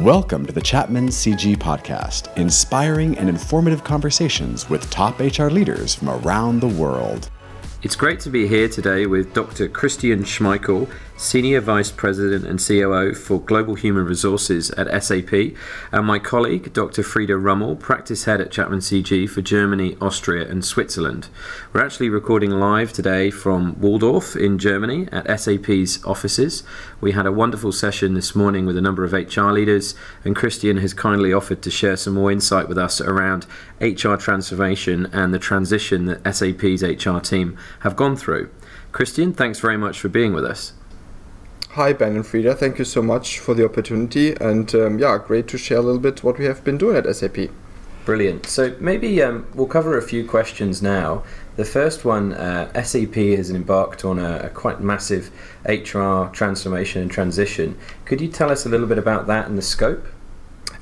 Welcome to the Chapman CG podcast, inspiring and informative conversations with top HR leaders from around the world. It's great to be here today with Dr. Christian Schmeichel, Senior Vice President and COO for Global Human Resources at SAP, and my colleague, Dr. Frieda Rummel, Practice Head at Chapman CG for Germany, Austria, and Switzerland. We're actually recording live today from Walldorf in Germany at SAP's offices. We had a wonderful session this morning with a number of HR leaders, and Christian has kindly offered to share some more insight with us around HR transformation and the transition that SAP's HR team have gone through. Christian, thanks very much for being with us. Hi, Ben and Frieda. Thank you so much for the opportunity. And um, yeah, great to share a little bit what we have been doing at SAP. Brilliant. So maybe um, we'll cover a few questions now. The first one uh, SAP has embarked on a, a, quite massive HR transformation and transition. Could you tell us a little bit about that and the scope?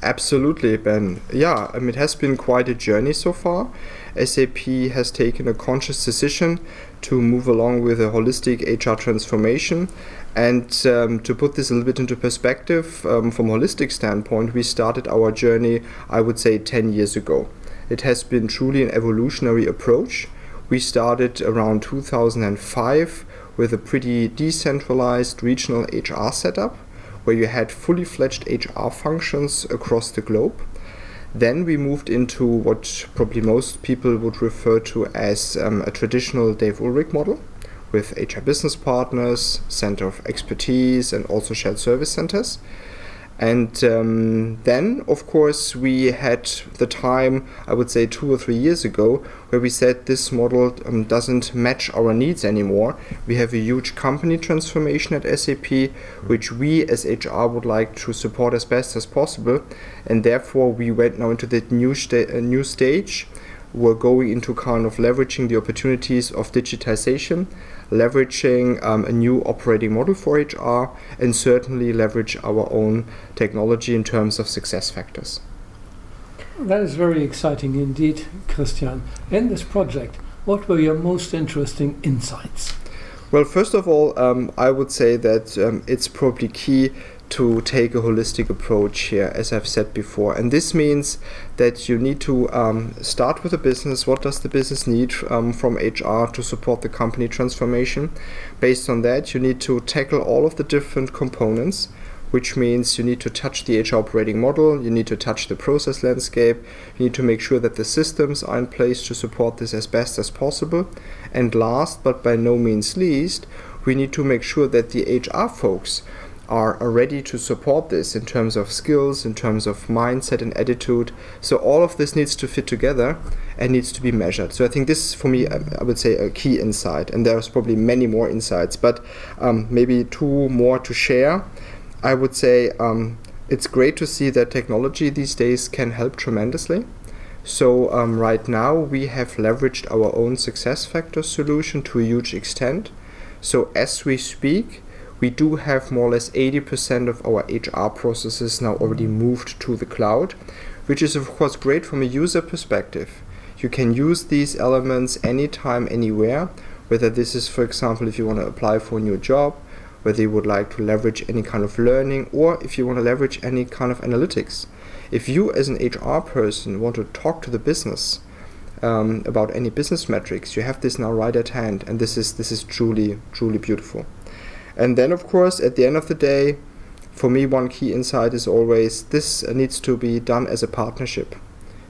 Absolutely, Ben. Yeah, mean, it has been quite a journey so far. SAP has taken a conscious decision to move along with a holistic HR transformation. And um, to put this a little bit into perspective, um, from a holistic standpoint, we started our journey, I would say, 10 years ago. It has been truly an evolutionary approach. We started around 2005 with a pretty decentralized regional HR setup where you had fully fledged HR functions across the globe. Then we moved into what probably most people would refer to as um, a traditional Dave Ulrich model with HR business partners, center of expertise, and also shared service centers. And um, then, of course, we had the time, I would say two or three years ago, where we said this model um, doesn't match our needs anymore. We have a huge company transformation at SAP, which we as HR would like to support as best as possible. And therefore, we went now into that new, sta- uh, new stage. We're going into kind of leveraging the opportunities of digitization leveraging um, a new operating model for HR, and certainly leverage our own technology in terms of SuccessFactors. That is very exciting indeed, Christian. In this project, what were your most interesting insights? Well, first of all, um, I would say that um, it's probably key to take a holistic approach here, as I've said before. And this means that you need to um, start with the business. What does the business need um, from HR to support the company transformation? Based on that, you need to tackle all of the different components. Which means you need to touch the HR operating model, you need to touch the process landscape, you need to make sure that the systems are in place to support this as best as possible. And last but by no means least, we need to make sure that the HR folks are, ready to support this in terms of skills, in terms of mindset and attitude. So all of this needs to fit together and needs to be measured. So I think this, for me, I would say a key insight. And there's probably many more insights, but um, maybe two more to share. I would say um, it's great to see that technology these days can help tremendously. So um, right now we have leveraged our own SuccessFactors solution to a huge extent. So as we speak, we do have more or less 80% of our HR processes now already moved to the cloud, which is of course great from a user perspective. You can use these elements anytime, anywhere, whether this is, for example, if you want to apply for a new job, whether you would like to leverage any kind of learning, or if you want to leverage any kind of analytics. If you, as an HR person, want to talk to the business um, about any business metrics, you have this now right at hand, and this is this is truly truly beautiful. And then, of course, at the end of the day, for me, one key insight is always this needs to be done as a partnership.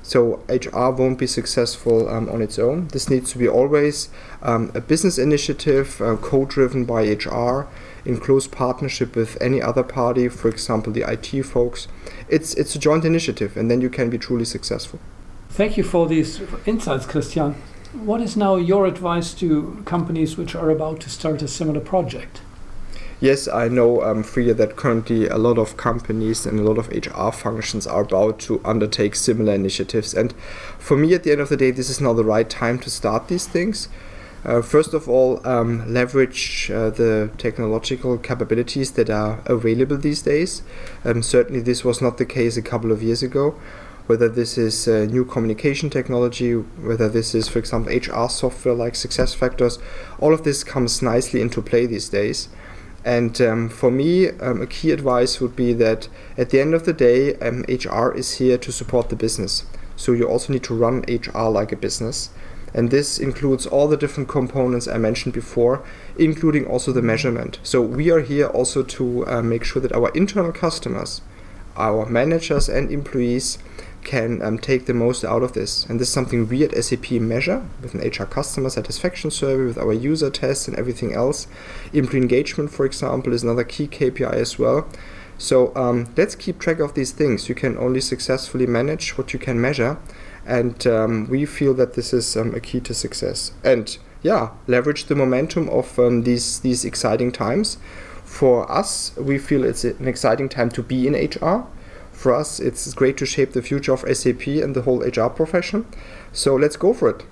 So HR won't be successful um, on its own. This needs to be always um, a business initiative, uh, co-driven by HR, in close partnership with any other party, for example, the IT folks. It's it's a joint initiative, and then you can be truly successful. Thank you for these insights, Christian. What is now your advice to companies which are about to start a similar project? Yes, I know, um, Frieda, that currently a lot of companies and a lot of HR functions are about to undertake similar initiatives. And for me, at the end of the day, this is now the right time to start these things. Uh, first of all, um, leverage uh, the technological capabilities that are available these days. Um, certainly, this was not the case a couple of years ago. Whether this is uh, new communication technology, whether this is, for example, HR software like SuccessFactors, all of this comes nicely into play these days. And um, for me, um, a key advice would be that at the end of the day, um, HR is here to support the business. So you also need to run HR like a business. And this includes all the different components I mentioned before, including also the measurement. So we are here also to uh, make sure that our internal customers, our managers and employees can um, take the most out of this. And this is something we at SAP measure with an HR customer satisfaction survey, with our user tests and everything else. Employee engagement, for example, is another key KPI as well. So um, let's keep track of these things. You can only successfully manage what you can measure. And um, we feel that this is um, a key to success. And yeah, leverage the momentum of um, these, these exciting times. For us, we feel it's an exciting time to be in HR for us, it's great to shape the future of SAP and the whole HR profession. So let's go for it.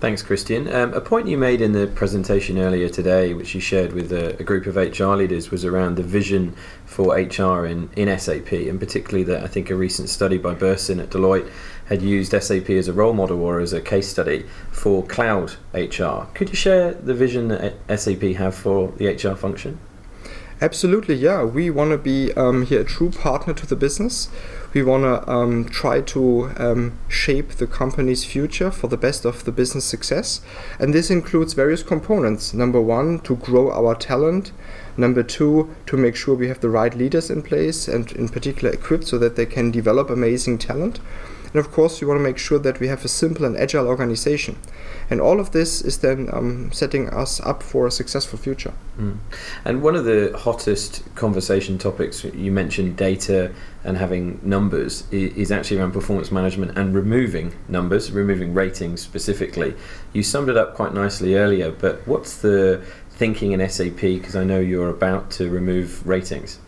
Thanks, Christian. Um, a point you made in the presentation earlier today, which you shared with a, a, group of HR leaders, was around the vision for HR in, in SAP, and particularly that I think a recent study by Bersin at Deloitte had used SAP as a role model or as a case study for cloud HR. Could you share the vision that SAP have for the HR function? Absolutely, yeah. We want to be um, here a true partner to the business. We want to um, try to um, shape the company's future for the best of the business success. And this includes various components. Number one, to grow our talent. Number two, to make sure we have the right leaders in place and, in particular, equipped so that they can develop amazing talent. And of course, we want to make sure that we have a simple and agile organization. And all of this is then um, setting us up for a successful future. Mm. And one of the hottest conversation topics, you mentioned data and having numbers, is actually around performance management and removing numbers, removing ratings specifically. You summed it up quite nicely earlier, but what's the thinking in SAP? Because I know you're about to remove ratings.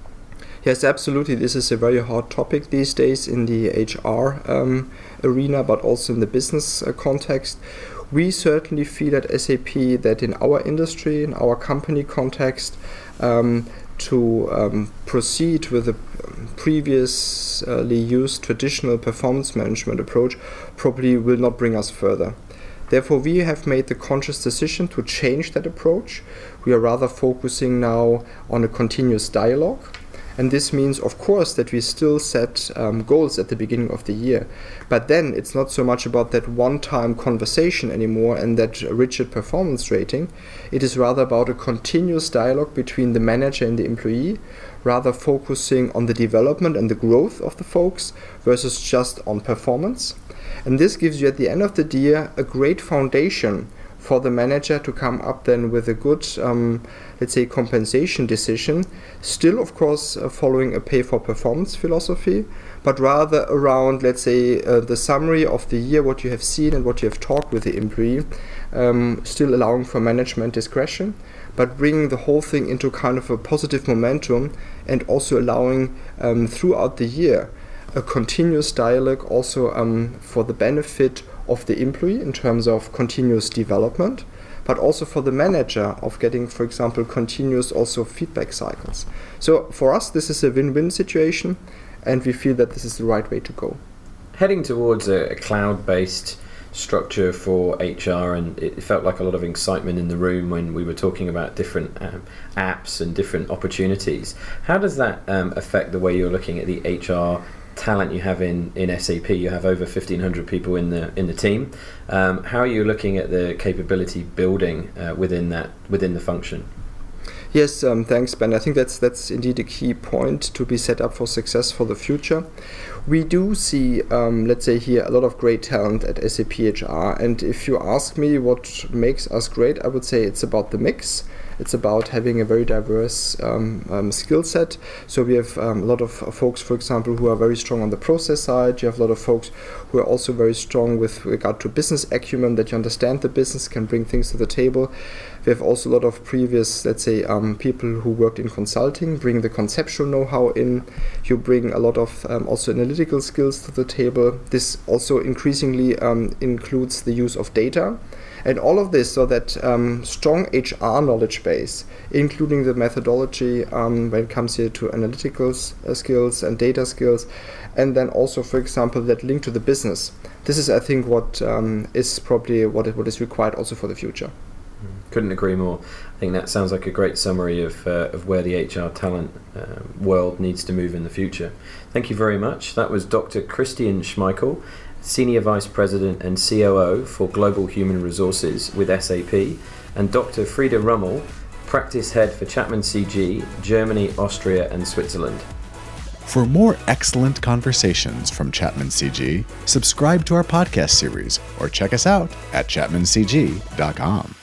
Yes, absolutely. This is a very hot topic these days in the HR um, arena, but also in the business uh, context. We certainly feel at SAP that in our industry, in our company context, um, to um, proceed with the previously used traditional performance management approach probably will not bring us further. Therefore, we have made the conscious decision to change that approach. We are rather focusing now on a continuous dialogue and this means, of course, that we still set um, goals at the beginning of the year. But then it's not so much about that one time conversation anymore and that rigid performance rating. It is rather about a continuous dialogue between the manager and the employee, rather focusing on the development and the growth of the folks versus just on performance. And this gives you at the end of the year a great foundation for the manager to come up then with a good, um, let's say, compensation decision. Still, of course, uh, following a pay for performance philosophy, but rather around, let's say, uh, the summary of the year, what you have seen and what you have talked with the employee, um, still allowing for management discretion, but bringing the whole thing into kind of a positive momentum and also allowing um, throughout the year a continuous dialogue also um, for the benefit of the employee in terms of continuous development, but also for the manager of getting, for example, continuous also feedback cycles. So for us, this is a win-win situation, and we feel that this is the right way to go. Heading towards a, cloud-based structure for HR, and it felt like a lot of excitement in the room when we were talking about different um, apps and different opportunities. How does that um, affect the way you're looking at the HR talent you have in, in SAP. You have over 1,500 people in the in the team. Um, how are you looking at the capability building uh, within that within the function? Yes, um, thanks, Ben. I think that's that's indeed a key point to be set up for success for the future. We do see, um, let's say here, a lot of great talent at SAP HR. And if you ask me what makes us great, I would say it's about the mix. It's about having a very diverse um, um, skill set. So we have um, a lot of folks, for example, who are very strong on the process side. You have a lot of folks who are also very strong with regard to business acumen, that you understand the business, can bring things to the table. We have also a lot of previous, let's say, um, people who worked in consulting, bring the conceptual know-how in. You bring a lot of um, also analytical skills to the table. This also increasingly um, includes the use of data. And all of this so that um, strong HR knowledge base, including the methodology um, when it comes here to analytical uh, skills and data skills, and then also, for example, that link to the business. This is, I think, what um, is probably what, what is required also for the future. Couldn't agree more. I think that sounds like a great summary of, uh, of where the HR talent uh, world needs to move in the future. Thank you very much. That was Dr. Christian Schmeichel, Senior Vice President and COO for Global Human Resources with SAP, and Dr. Frieda Rummel, Practice Head for Chapman CG, Germany, Austria, and Switzerland. For more excellent conversations from Chapman CG, subscribe to our podcast series or check us out at chapmancg.com.